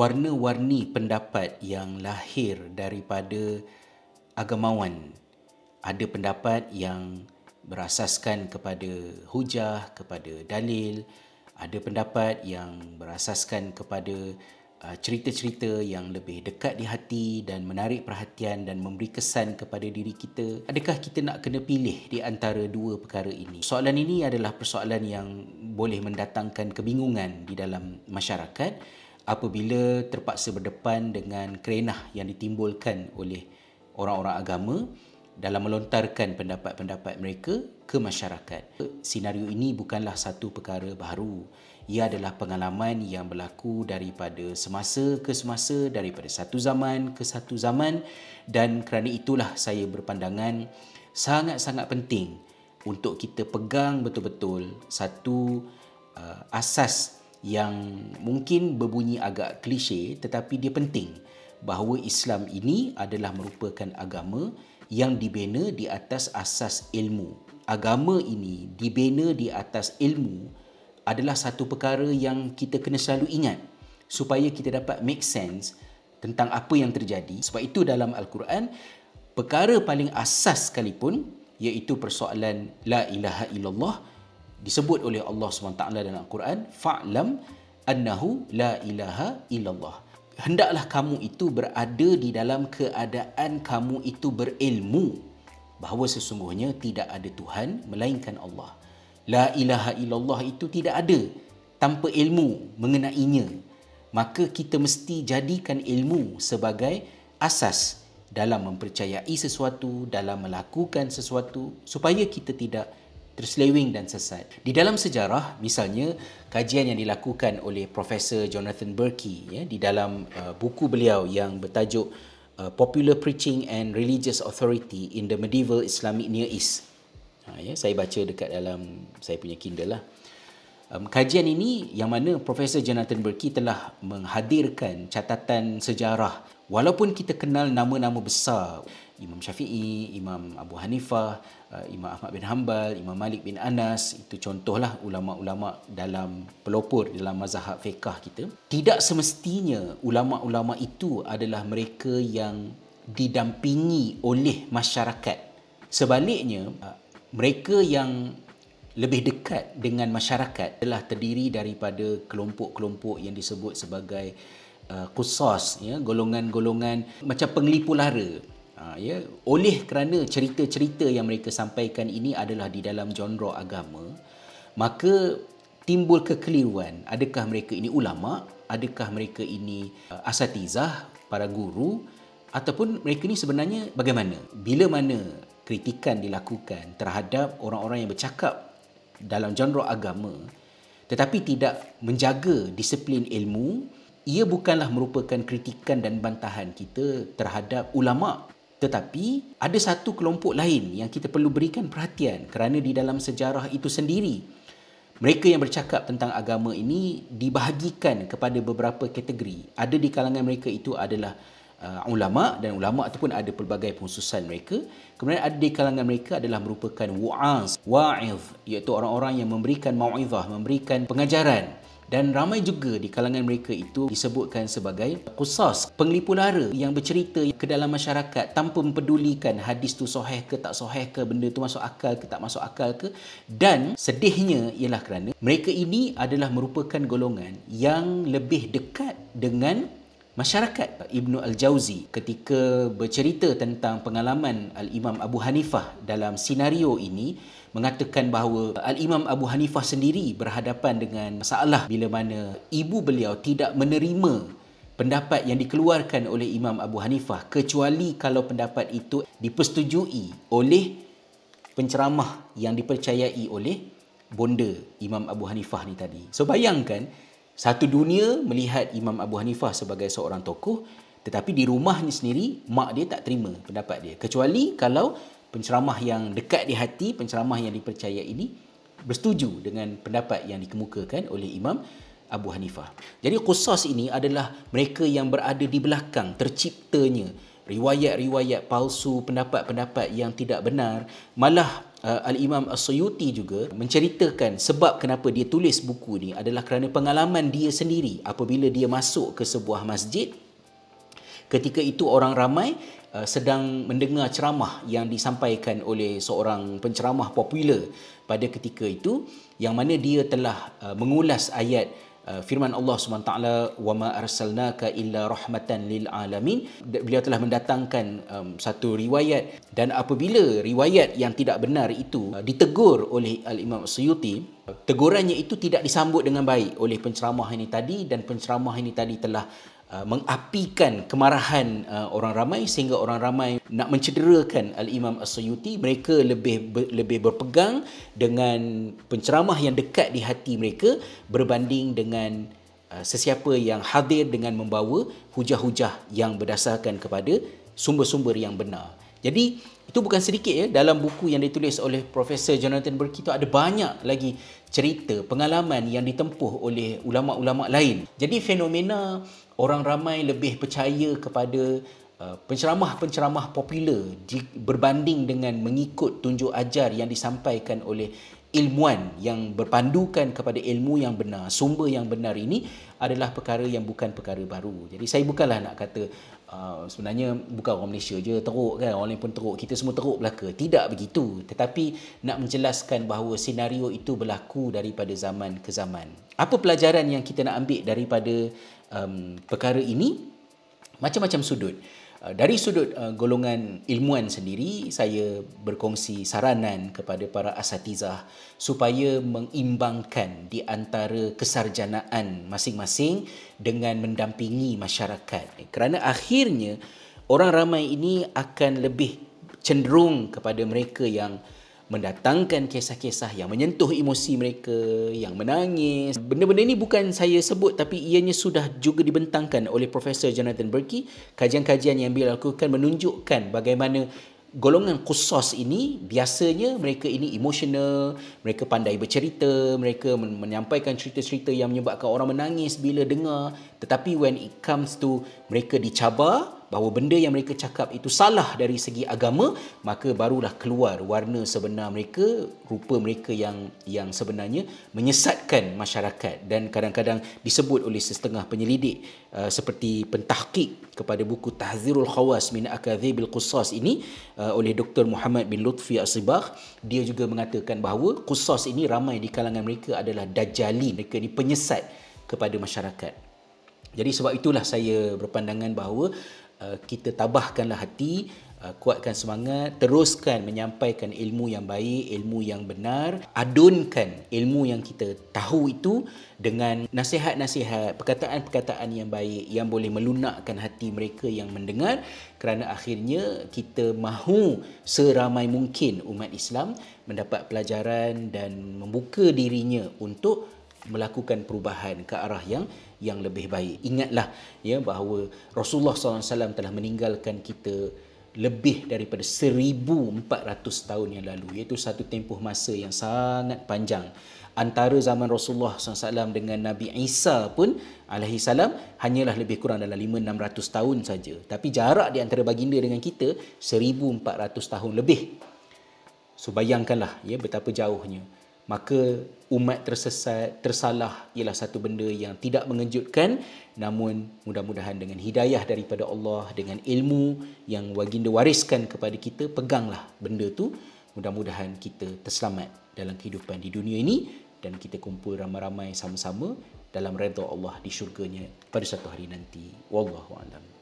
warna-warni pendapat yang lahir daripada agamawan. Ada pendapat yang berasaskan kepada hujah, kepada dalil. Ada pendapat yang berasaskan kepada uh, cerita-cerita yang lebih dekat di hati dan menarik perhatian dan memberi kesan kepada diri kita. Adakah kita nak kena pilih di antara dua perkara ini? Soalan ini adalah persoalan yang boleh mendatangkan kebingungan di dalam masyarakat apabila terpaksa berdepan dengan kerenah yang ditimbulkan oleh orang-orang agama dalam melontarkan pendapat-pendapat mereka ke masyarakat. Senario ini bukanlah satu perkara baru. Ia adalah pengalaman yang berlaku daripada semasa ke semasa, daripada satu zaman ke satu zaman dan kerana itulah saya berpandangan sangat-sangat penting untuk kita pegang betul-betul satu uh, asas yang mungkin berbunyi agak klise tetapi dia penting bahawa Islam ini adalah merupakan agama yang dibina di atas asas ilmu. Agama ini dibina di atas ilmu adalah satu perkara yang kita kena selalu ingat supaya kita dapat make sense tentang apa yang terjadi. Sebab itu dalam Al-Quran perkara paling asas sekalipun iaitu persoalan la ilaha illallah disebut oleh Allah SWT dalam Al-Quran fa'lam annahu la ilaha illallah. Hendaklah kamu itu berada di dalam keadaan kamu itu berilmu bahawa sesungguhnya tidak ada Tuhan melainkan Allah. La ilaha illallah itu tidak ada tanpa ilmu mengenainya. Maka kita mesti jadikan ilmu sebagai asas dalam mempercayai sesuatu dalam melakukan sesuatu supaya kita tidak terselewing dan sesat. Di dalam sejarah, misalnya kajian yang dilakukan oleh Profesor Jonathan Berkey ya, di dalam uh, buku beliau yang bertajuk uh, Popular Preaching and Religious Authority in the Medieval Islamic Near East. Ha, ya, saya baca dekat dalam saya punya Kindle lah. Um, kajian ini yang mana Profesor Jonathan Berkey telah menghadirkan catatan sejarah walaupun kita kenal nama-nama besar Imam Syafi'i, Imam Abu Hanifah, uh, Imam Ahmad bin Hanbal, Imam Malik bin Anas, itu contohlah ulama-ulama dalam pelopor dalam mazhab fiqah kita. Tidak semestinya ulama-ulama itu adalah mereka yang didampingi oleh masyarakat. Sebaliknya, uh, mereka yang lebih dekat dengan masyarakat adalah terdiri daripada kelompok-kelompok yang disebut sebagai uh, kusas ya golongan-golongan macam penglipu lara. Ha, ya oleh kerana cerita-cerita yang mereka sampaikan ini adalah di dalam genre agama maka timbul kekeliruan. Adakah mereka ini ulama? Adakah mereka ini uh, asatizah para guru? Ataupun mereka ini sebenarnya bagaimana? Bila mana kritikan dilakukan terhadap orang-orang yang bercakap dalam genre agama tetapi tidak menjaga disiplin ilmu ia bukanlah merupakan kritikan dan bantahan kita terhadap ulama tetapi ada satu kelompok lain yang kita perlu berikan perhatian kerana di dalam sejarah itu sendiri mereka yang bercakap tentang agama ini dibahagikan kepada beberapa kategori. Ada di kalangan mereka itu adalah uh, ulama dan ulama ataupun ada pelbagai penghususan mereka. Kemudian ada di kalangan mereka adalah merupakan wa'az, wa'iz iaitu orang-orang yang memberikan mau'izah, memberikan pengajaran dan ramai juga di kalangan mereka itu disebutkan sebagai kusas penglipu lara yang bercerita ke dalam masyarakat tanpa mempedulikan hadis tu sahih ke tak sahih ke benda tu masuk akal ke tak masuk akal ke. Dan sedihnya ialah kerana mereka ini adalah merupakan golongan yang lebih dekat dengan masyarakat Ibnu Al-Jauzi ketika bercerita tentang pengalaman Al-Imam Abu Hanifah dalam senario ini mengatakan bahawa Al-Imam Abu Hanifah sendiri berhadapan dengan masalah bila mana ibu beliau tidak menerima pendapat yang dikeluarkan oleh Imam Abu Hanifah kecuali kalau pendapat itu dipersetujui oleh penceramah yang dipercayai oleh bonda Imam Abu Hanifah ni tadi. So bayangkan satu dunia melihat Imam Abu Hanifah sebagai seorang tokoh tetapi di rumahnya sendiri mak dia tak terima pendapat dia kecuali kalau penceramah yang dekat di hati, penceramah yang dipercaya ini bersetuju dengan pendapat yang dikemukakan oleh Imam Abu Hanifah. Jadi qusas ini adalah mereka yang berada di belakang terciptanya riwayat-riwayat palsu, pendapat-pendapat yang tidak benar, malah uh, Al-Imam As-Suyuti juga menceritakan sebab kenapa dia tulis buku ni adalah kerana pengalaman dia sendiri apabila dia masuk ke sebuah masjid. Ketika itu orang ramai uh, sedang mendengar ceramah yang disampaikan oleh seorang penceramah popular pada ketika itu yang mana dia telah uh, mengulas ayat firman Allah SWT wa ma arsalnaka illa rahmatan lil alamin. Beliau telah mendatangkan um, satu riwayat. Dan apabila riwayat yang tidak benar itu uh, ditegur oleh al Imam Suyuti tegurannya itu tidak disambut dengan baik oleh penceramah ini tadi. Dan penceramah ini tadi telah Uh, mengapikan kemarahan uh, orang ramai sehingga orang ramai nak mencederakan al-Imam As-Suyuti mereka lebih ber, lebih berpegang dengan penceramah yang dekat di hati mereka berbanding dengan uh, sesiapa yang hadir dengan membawa hujah-hujah yang berdasarkan kepada sumber-sumber yang benar. Jadi itu bukan sedikit ya dalam buku yang ditulis oleh Profesor Jonathan Burke itu ada banyak lagi cerita pengalaman yang ditempuh oleh ulama-ulama lain. Jadi fenomena orang ramai lebih percaya kepada uh, penceramah-penceramah popular berbanding dengan mengikut tunjuk ajar yang disampaikan oleh ilmuwan yang berpandukan kepada ilmu yang benar, sumber yang benar ini adalah perkara yang bukan perkara baru. Jadi saya bukanlah nak kata uh, sebenarnya bukan orang Malaysia je teruk kan, orang lain pun teruk, kita semua teruk belaka. Tidak begitu. Tetapi nak menjelaskan bahawa senario itu berlaku daripada zaman ke zaman. Apa pelajaran yang kita nak ambil daripada um, perkara ini macam-macam sudut. Uh, dari sudut uh, golongan ilmuan sendiri, saya berkongsi saranan kepada para asatizah supaya mengimbangkan di antara kesarjanaan masing-masing dengan mendampingi masyarakat. Kerana akhirnya orang ramai ini akan lebih cenderung kepada mereka yang mendatangkan kisah-kisah yang menyentuh emosi mereka, yang menangis. Benda-benda ini bukan saya sebut tapi ianya sudah juga dibentangkan oleh Profesor Jonathan Berkey. Kajian-kajian yang beliau lakukan menunjukkan bagaimana golongan khusus ini biasanya mereka ini emosional, mereka pandai bercerita, mereka menyampaikan cerita-cerita yang menyebabkan orang menangis bila dengar. Tetapi when it comes to mereka dicabar, bahawa benda yang mereka cakap itu salah dari segi agama maka barulah keluar warna sebenar mereka rupa mereka yang yang sebenarnya menyesatkan masyarakat. Dan kadang-kadang disebut oleh setengah penyelidik uh, seperti pentahqiq kepada buku Tahzirul Khawas min Akadzibil Qussas ini uh, oleh Dr Muhammad bin Lutfi Asibah dia juga mengatakan bahawa Qussas ini ramai di kalangan mereka adalah dajjali mereka ni penyesat kepada masyarakat. Jadi sebab itulah saya berpandangan bahawa kita tabahkanlah hati, uh, kuatkan semangat, teruskan menyampaikan ilmu yang baik, ilmu yang benar, adunkan ilmu yang kita tahu itu dengan nasihat-nasihat, perkataan-perkataan yang baik yang boleh melunakkan hati mereka yang mendengar. Kerana akhirnya kita mahu seramai mungkin umat Islam mendapat pelajaran dan membuka dirinya untuk melakukan perubahan ke arah yang yang lebih baik. Ingatlah ya bahawa Rasulullah SAW telah meninggalkan kita lebih daripada 1400 tahun yang lalu. Iaitu satu tempoh masa yang sangat panjang. Antara zaman Rasulullah SAW dengan Nabi Isa pun alaihi salam hanyalah lebih kurang dalam 5-600 tahun saja. Tapi jarak di antara baginda dengan kita 1400 tahun lebih. So bayangkanlah ya betapa jauhnya maka umat tersesat, tersalah ialah satu benda yang tidak mengejutkan. Namun mudah-mudahan dengan hidayah daripada Allah dengan ilmu yang baginda wariskan kepada kita peganglah benda tu. Mudah-mudahan kita terselamat dalam kehidupan di dunia ini dan kita kumpul ramai-ramai sama-sama dalam redha Allah di syurganya pada satu hari nanti. Wallahu alam